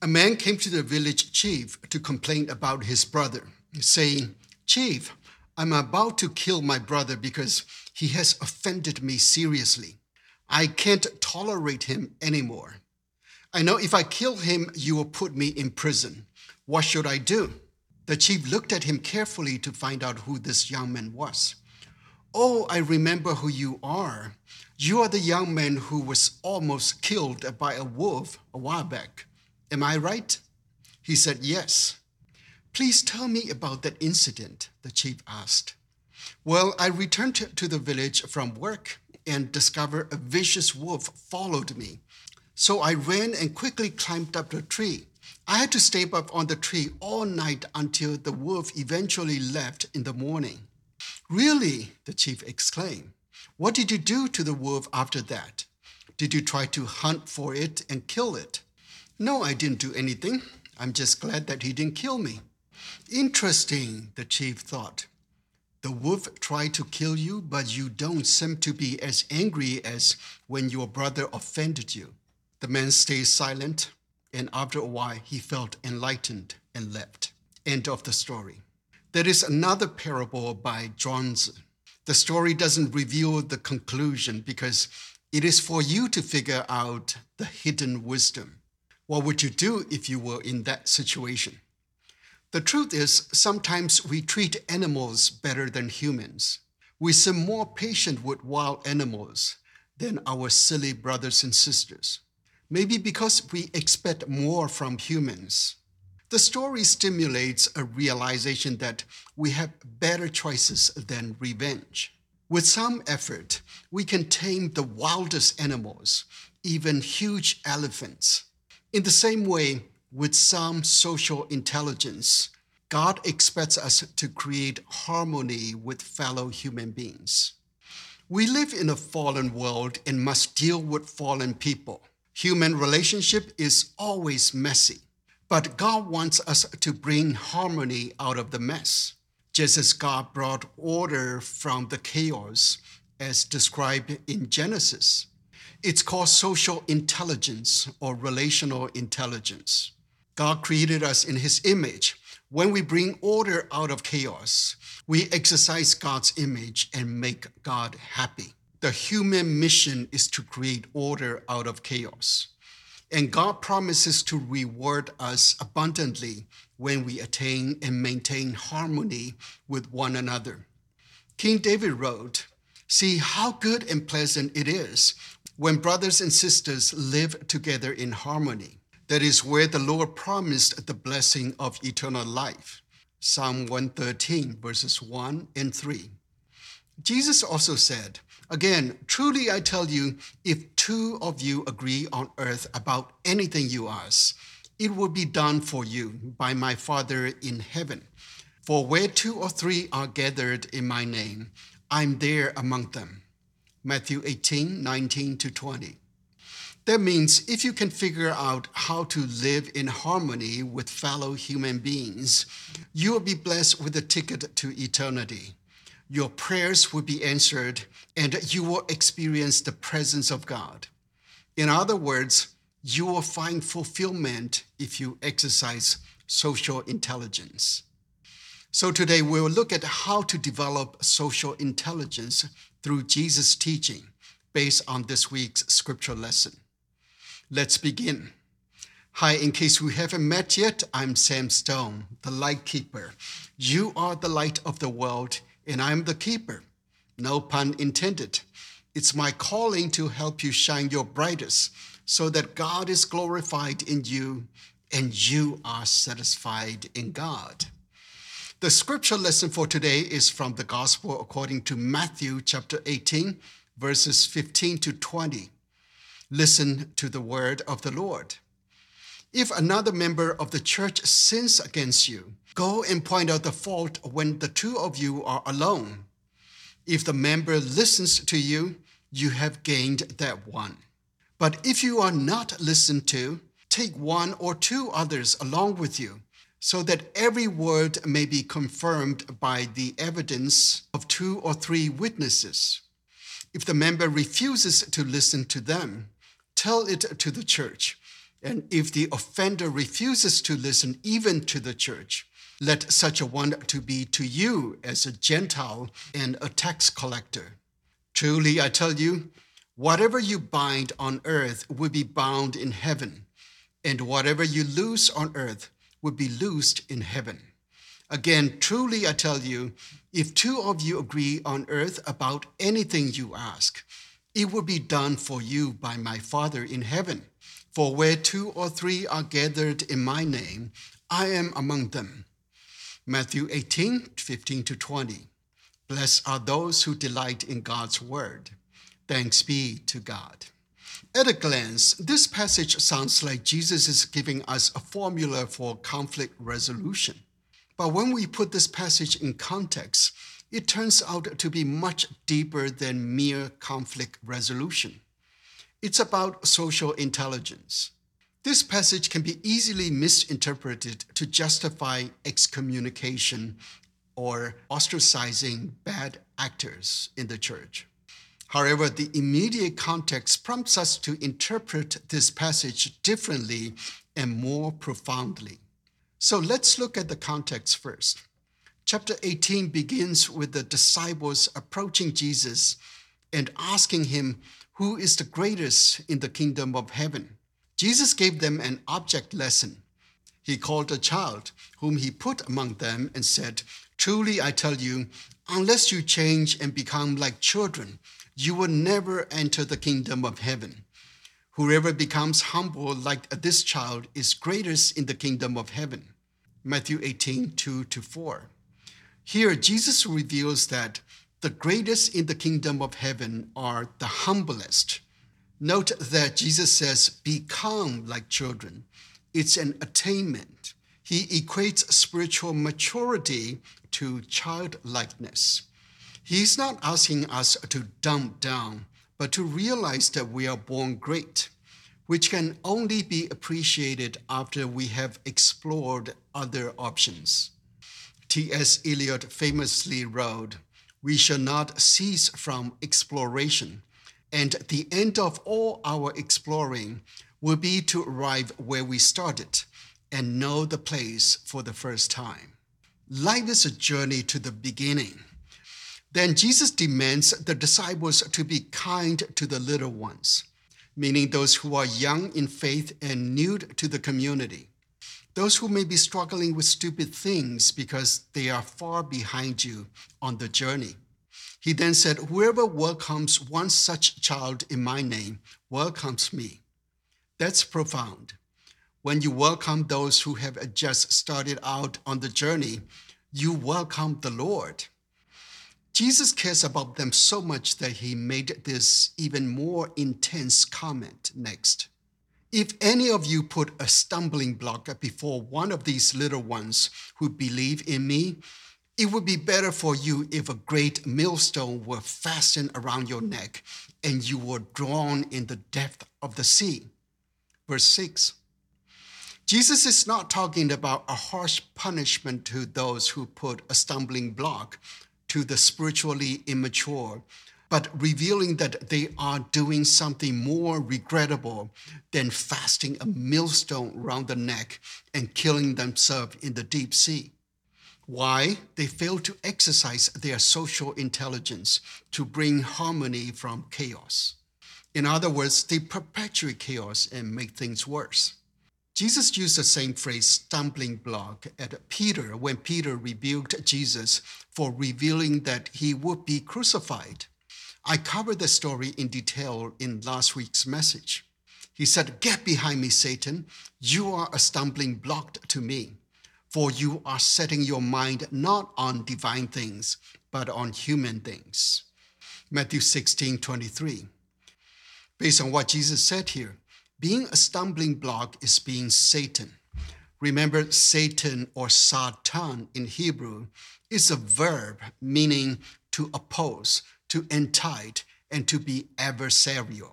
A man came to the village chief to complain about his brother, saying, Chief, I'm about to kill my brother because he has offended me seriously. I can't tolerate him anymore. I know if I kill him, you will put me in prison. What should I do? The chief looked at him carefully to find out who this young man was. Oh, I remember who you are. You are the young man who was almost killed by a wolf a while back. Am I right? He said, Yes. Please tell me about that incident, the chief asked. Well, I returned to the village from work and discovered a vicious wolf followed me. So I ran and quickly climbed up the tree. I had to stay up on the tree all night until the wolf eventually left in the morning. Really? the chief exclaimed. What did you do to the wolf after that? Did you try to hunt for it and kill it? No, I didn't do anything. I'm just glad that he didn't kill me. Interesting, the chief thought. The wolf tried to kill you, but you don't seem to be as angry as when your brother offended you. The man stayed silent, and after a while, he felt enlightened and left. End of the story. There is another parable by Zhuangzi. The story doesn't reveal the conclusion because it is for you to figure out the hidden wisdom. What would you do if you were in that situation? The truth is, sometimes we treat animals better than humans. We seem more patient with wild animals than our silly brothers and sisters. Maybe because we expect more from humans. The story stimulates a realization that we have better choices than revenge. With some effort, we can tame the wildest animals, even huge elephants. In the same way, with some social intelligence, God expects us to create harmony with fellow human beings. We live in a fallen world and must deal with fallen people. Human relationship is always messy, but God wants us to bring harmony out of the mess, just as God brought order from the chaos as described in Genesis. It's called social intelligence or relational intelligence. God created us in his image. When we bring order out of chaos, we exercise God's image and make God happy. The human mission is to create order out of chaos. And God promises to reward us abundantly when we attain and maintain harmony with one another. King David wrote, See how good and pleasant it is when brothers and sisters live together in harmony. That is where the Lord promised the blessing of eternal life. Psalm 113, verses 1 and 3. Jesus also said, Again, truly I tell you, if two of you agree on earth about anything you ask, it will be done for you by my Father in heaven. For where two or three are gathered in my name, I'm there among them. Matthew 18, 19 to 20. That means if you can figure out how to live in harmony with fellow human beings, you will be blessed with a ticket to eternity. Your prayers will be answered, and you will experience the presence of God. In other words, you will find fulfillment if you exercise social intelligence. So, today we will look at how to develop social intelligence through Jesus' teaching based on this week's scripture lesson. Let's begin. Hi, in case we haven't met yet, I'm Sam Stone, the light keeper. You are the light of the world, and I'm the keeper. No pun intended. It's my calling to help you shine your brightest so that God is glorified in you and you are satisfied in God. The scripture lesson for today is from the Gospel according to Matthew chapter 18, verses 15 to 20. Listen to the word of the Lord. If another member of the church sins against you, go and point out the fault when the two of you are alone. If the member listens to you, you have gained that one. But if you are not listened to, take one or two others along with you, so that every word may be confirmed by the evidence of two or three witnesses. If the member refuses to listen to them, Tell it to the church. And if the offender refuses to listen even to the church, let such a one to be to you as a Gentile and a tax collector. Truly, I tell you, whatever you bind on earth will be bound in heaven, and whatever you loose on earth will be loosed in heaven. Again, truly, I tell you, if two of you agree on earth about anything you ask, it will be done for you by my Father in heaven. For where two or three are gathered in my name, I am among them. Matthew 18, 15 to 20. Blessed are those who delight in God's word. Thanks be to God. At a glance, this passage sounds like Jesus is giving us a formula for conflict resolution. But when we put this passage in context, it turns out to be much deeper than mere conflict resolution. It's about social intelligence. This passage can be easily misinterpreted to justify excommunication or ostracizing bad actors in the church. However, the immediate context prompts us to interpret this passage differently and more profoundly. So let's look at the context first. Chapter 18 begins with the disciples approaching Jesus and asking him who is the greatest in the kingdom of heaven. Jesus gave them an object lesson. He called a child, whom he put among them, and said, Truly I tell you, unless you change and become like children, you will never enter the kingdom of heaven. Whoever becomes humble like this child is greatest in the kingdom of heaven. Matthew 18, 2 to 4. Here, Jesus reveals that the greatest in the kingdom of heaven are the humblest Note that Jesus says, become like children. It's an attainment. He equates spiritual maturity to childlikeness. He's not asking us to dumb down, but to realize that we are born great, which can only be appreciated after we have explored other options. T.S. Eliot famously wrote, We shall not cease from exploration and the end of all our exploring will be to arrive where we started and know the place for the first time. Life is a journey to the beginning. Then Jesus demands the disciples to be kind to the little ones, meaning those who are young in faith and new to the community. Those who may be struggling with stupid things because they are far behind you on the journey. He then said, Whoever welcomes one such child in my name welcomes me. That's profound. When you welcome those who have just started out on the journey, you welcome the Lord. Jesus cares about them so much that he made this even more intense comment next. If any of you put a stumbling block before one of these little ones who believe in me, it would be better for you if a great millstone were fastened around your neck and you were drawn in the depth of the sea. Verse 6. Jesus is not talking about a harsh punishment to those who put a stumbling block to the spiritually immature, but revealing that they are doing something more regrettable than fasting a millstone around the neck and killing themselves in the deep sea. Why? They fail to exercise their social intelligence to bring harmony from chaos. In other words, they perpetuate chaos and make things worse. Jesus used the same phrase, stumbling block, at Peter when Peter rebuked Jesus for revealing that he would be crucified. I covered the story in detail in last week's message. He said, Get behind me, Satan. You are a stumbling block to me for you are setting your mind not on divine things, but on human things. Matthew 16 23. Based on what Jesus said here, being a stumbling block is being Satan. Remember, Satan or Satan in Hebrew is a verb meaning to oppose, to entice, and to be adversarial.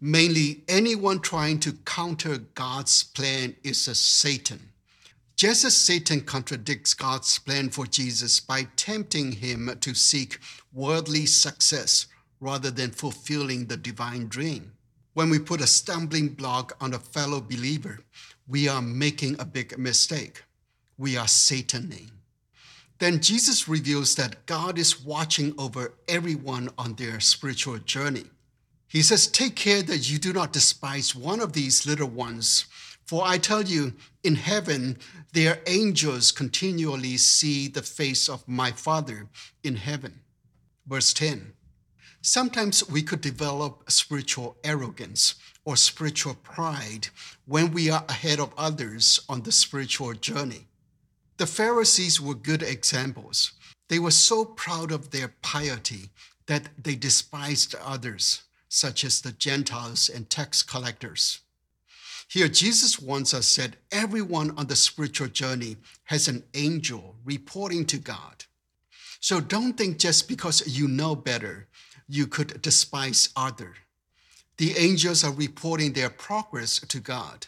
Mainly, anyone trying to counter God's plan is a Satan. Just as Satan contradicts God's plan for Jesus by tempting him to seek worldly success rather than fulfilling the divine dream. When we put a stumbling block on a fellow believer, we are making a big mistake. We are Sataning. Then Jesus reveals that God is watching over everyone on their spiritual journey. He says, Take care that you do not despise one of these little ones. For I tell you, in heaven, their angels continually see the face of my Father in heaven. Verse 10 Sometimes we could develop spiritual arrogance or spiritual pride when we are ahead of others on the spiritual journey. The Pharisees were good examples. They were so proud of their piety that they despised others, such as the Gentiles and tax collectors. Here, Jesus wants us that everyone on the spiritual journey has an angel reporting to God. So don't think just because you know better, you could despise other. The angels are reporting their progress to God.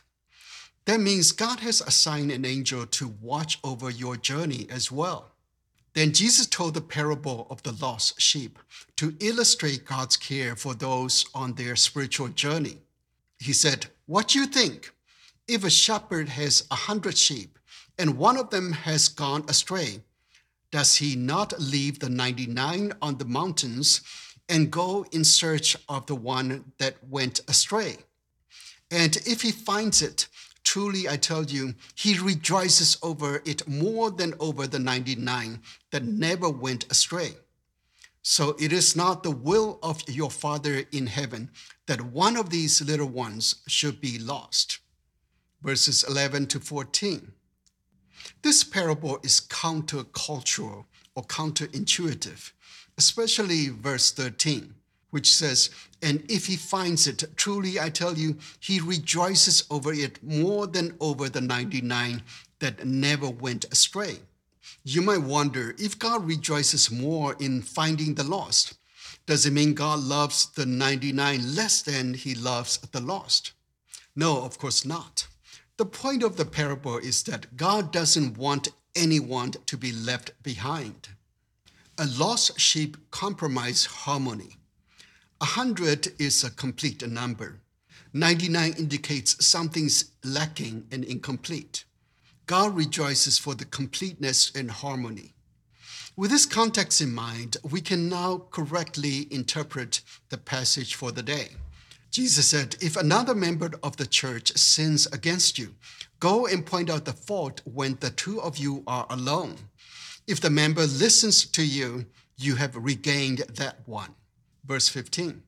That means God has assigned an angel to watch over your journey as well. Then Jesus told the parable of the lost sheep to illustrate God's care for those on their spiritual journey. He said, What do you think? If a shepherd has a hundred sheep and one of them has gone astray, does he not leave the 99 on the mountains and go in search of the one that went astray? And if he finds it, Truly, I tell you, he rejoices over it more than over the 99 that never went astray. So it is not the will of your Father in heaven that one of these little ones should be lost. Verses 11 to 14. This parable is countercultural or counterintuitive, especially verse 13 which says, And if he finds it, truly I tell you, he rejoices over it more than over the 99 that never went astray. You might wonder if God rejoices more in finding the lost, does it mean God loves the 99 less than he loves the lost? No, of course not. The point of the parable is that God doesn't want anyone to be left behind. A lost sheep compromise harmony. A 100 is a complete number. 99 indicates something's lacking and incomplete. God rejoices for the completeness and harmony. With this context in mind, we can now correctly interpret the passage for the day. Jesus said, If another member of the church sins against you, go and point out the fault when the two of you are alone. If the member listens to you, you have regained that one verse 15.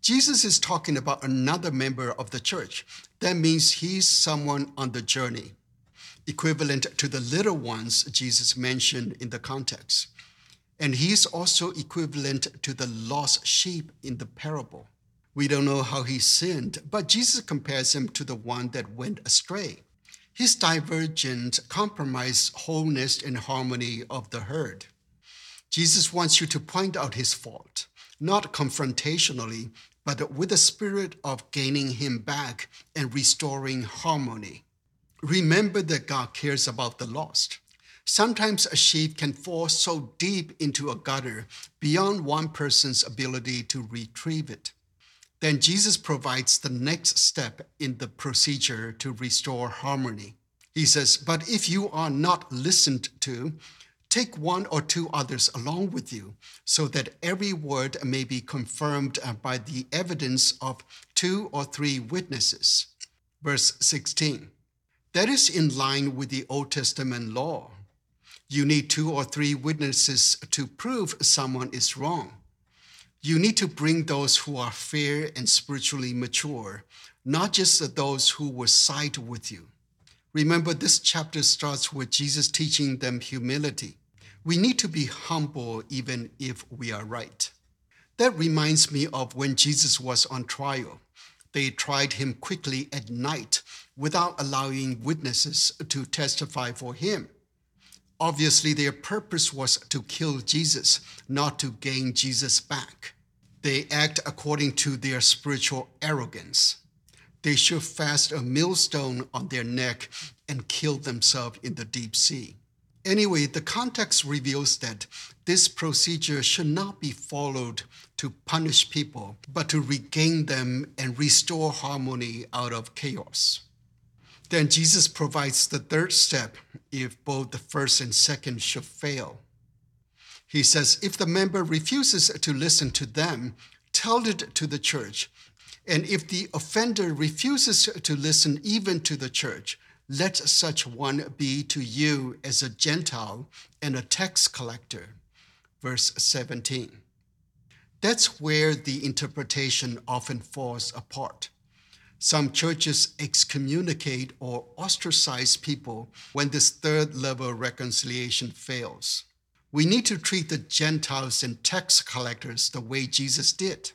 Jesus is talking about another member of the church. That means he's someone on the journey, equivalent to the little ones Jesus mentioned in the context. And he's also equivalent to the lost sheep in the parable. We don't know how he sinned, but Jesus compares him to the one that went astray. His divergent compromise wholeness and harmony of the herd. Jesus wants you to point out his fault not confrontationally, but with a spirit of gaining him back and restoring harmony. Remember that God cares about the lost. Sometimes a sheep can fall so deep into a gutter beyond one person's ability to retrieve it. Then Jesus provides the next step in the procedure to restore harmony. He says, But if you are not listened to, Take one or two others along with you, so that every word may be confirmed uh, by the evidence of two or three witnesses. Verse 16. That is in line with the Old Testament law. You need two or three witnesses to prove someone is wrong. You need to bring those who are fair and spiritually mature, not just those who will side with you. Remember, this chapter starts with Jesus teaching them humility. We need to be humble even if we are right. That reminds me of when Jesus was on trial. They tried him quickly at night without allowing witnesses to testify for him. Obviously, their purpose was to kill Jesus, not to gain Jesus back. They act according to their spiritual arrogance. They should fast a millstone on their neck and kill themselves in the deep sea. Anyway, the context reveals that this procedure should not be followed to punish people, but to regain them and restore harmony out of chaos. Then Jesus provides the third step if both the first and second should fail. He says, if the member refuses to listen to them, tell it to the church. And if the offender refuses to listen even to the church, let such one be to you as a Gentile and a tax collector. Verse 17. That's where the interpretation often falls apart. Some churches excommunicate or ostracize people when this third level reconciliation fails. We need to treat the Gentiles and tax collectors the way Jesus did.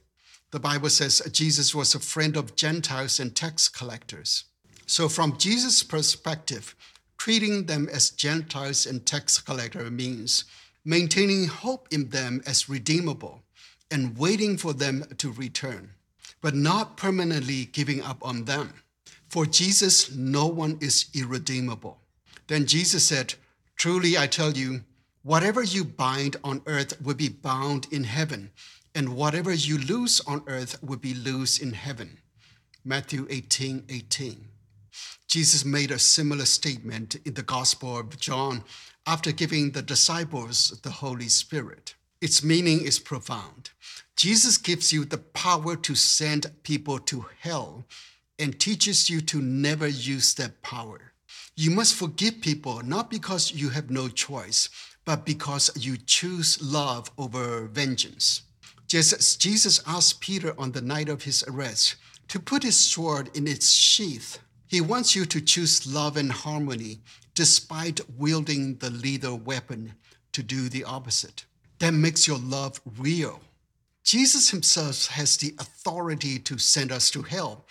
The Bible says Jesus was a friend of Gentiles and tax collectors. So, from Jesus' perspective, treating them as Gentiles and tax collectors means maintaining hope in them as redeemable and waiting for them to return, but not permanently giving up on them. For Jesus, no one is irredeemable. Then Jesus said, Truly I tell you, whatever you bind on earth will be bound in heaven, and whatever you loose on earth will be loose in heaven. Matthew 18 18. Jesus made a similar statement in the Gospel of John after giving the disciples the Holy Spirit. Its meaning is profound. Jesus gives you the power to send people to hell and teaches you to never use that power. You must forgive people not because you have no choice, but because you choose love over vengeance. Just Jesus asked Peter on the night of his arrest to put his sword in its sheath, he wants you to choose love and harmony despite wielding the lethal weapon to do the opposite that makes your love real. Jesus himself has the authority to send us to hell,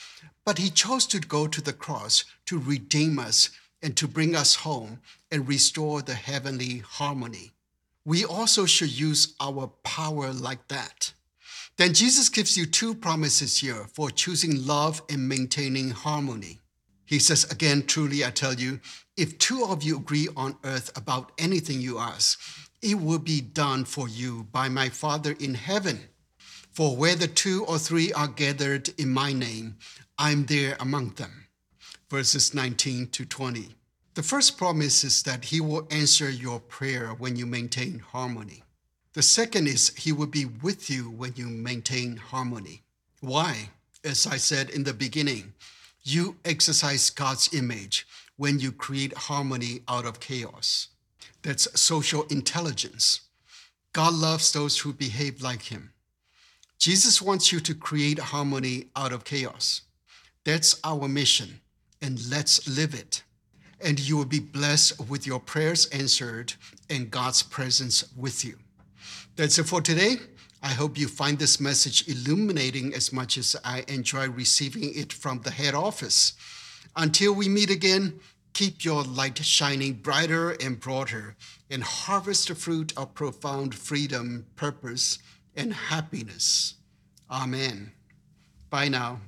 but he chose to go to the cross to redeem us and to bring us home and restore the heavenly harmony. We also should use our power like that. Then Jesus gives you two promises here for choosing love and maintaining harmony. He says, Again, truly I tell you, if two of you agree on earth about anything you ask, it will be done for you by my Father in heaven. For where the two or three are gathered in my name, I'm there among them. Verses 19 to 20. The first promise is that he will answer your prayer when you maintain harmony. The second is he will be with you when you maintain harmony. Why? As I said in the beginning, you exercise God's image when you create harmony out of chaos. That's social intelligence. God loves those who behave like him. Jesus wants you to create harmony out of chaos. That's our mission, and let's live it. And you will be blessed with your prayers answered and God's presence with you. That's it for today. I hope you find this message illuminating as much as I enjoy receiving it from the head office. Until we meet again, Keep your light shining brighter and broader and harvest the fruit of profound freedom, purpose, and happiness. Amen. Bye now.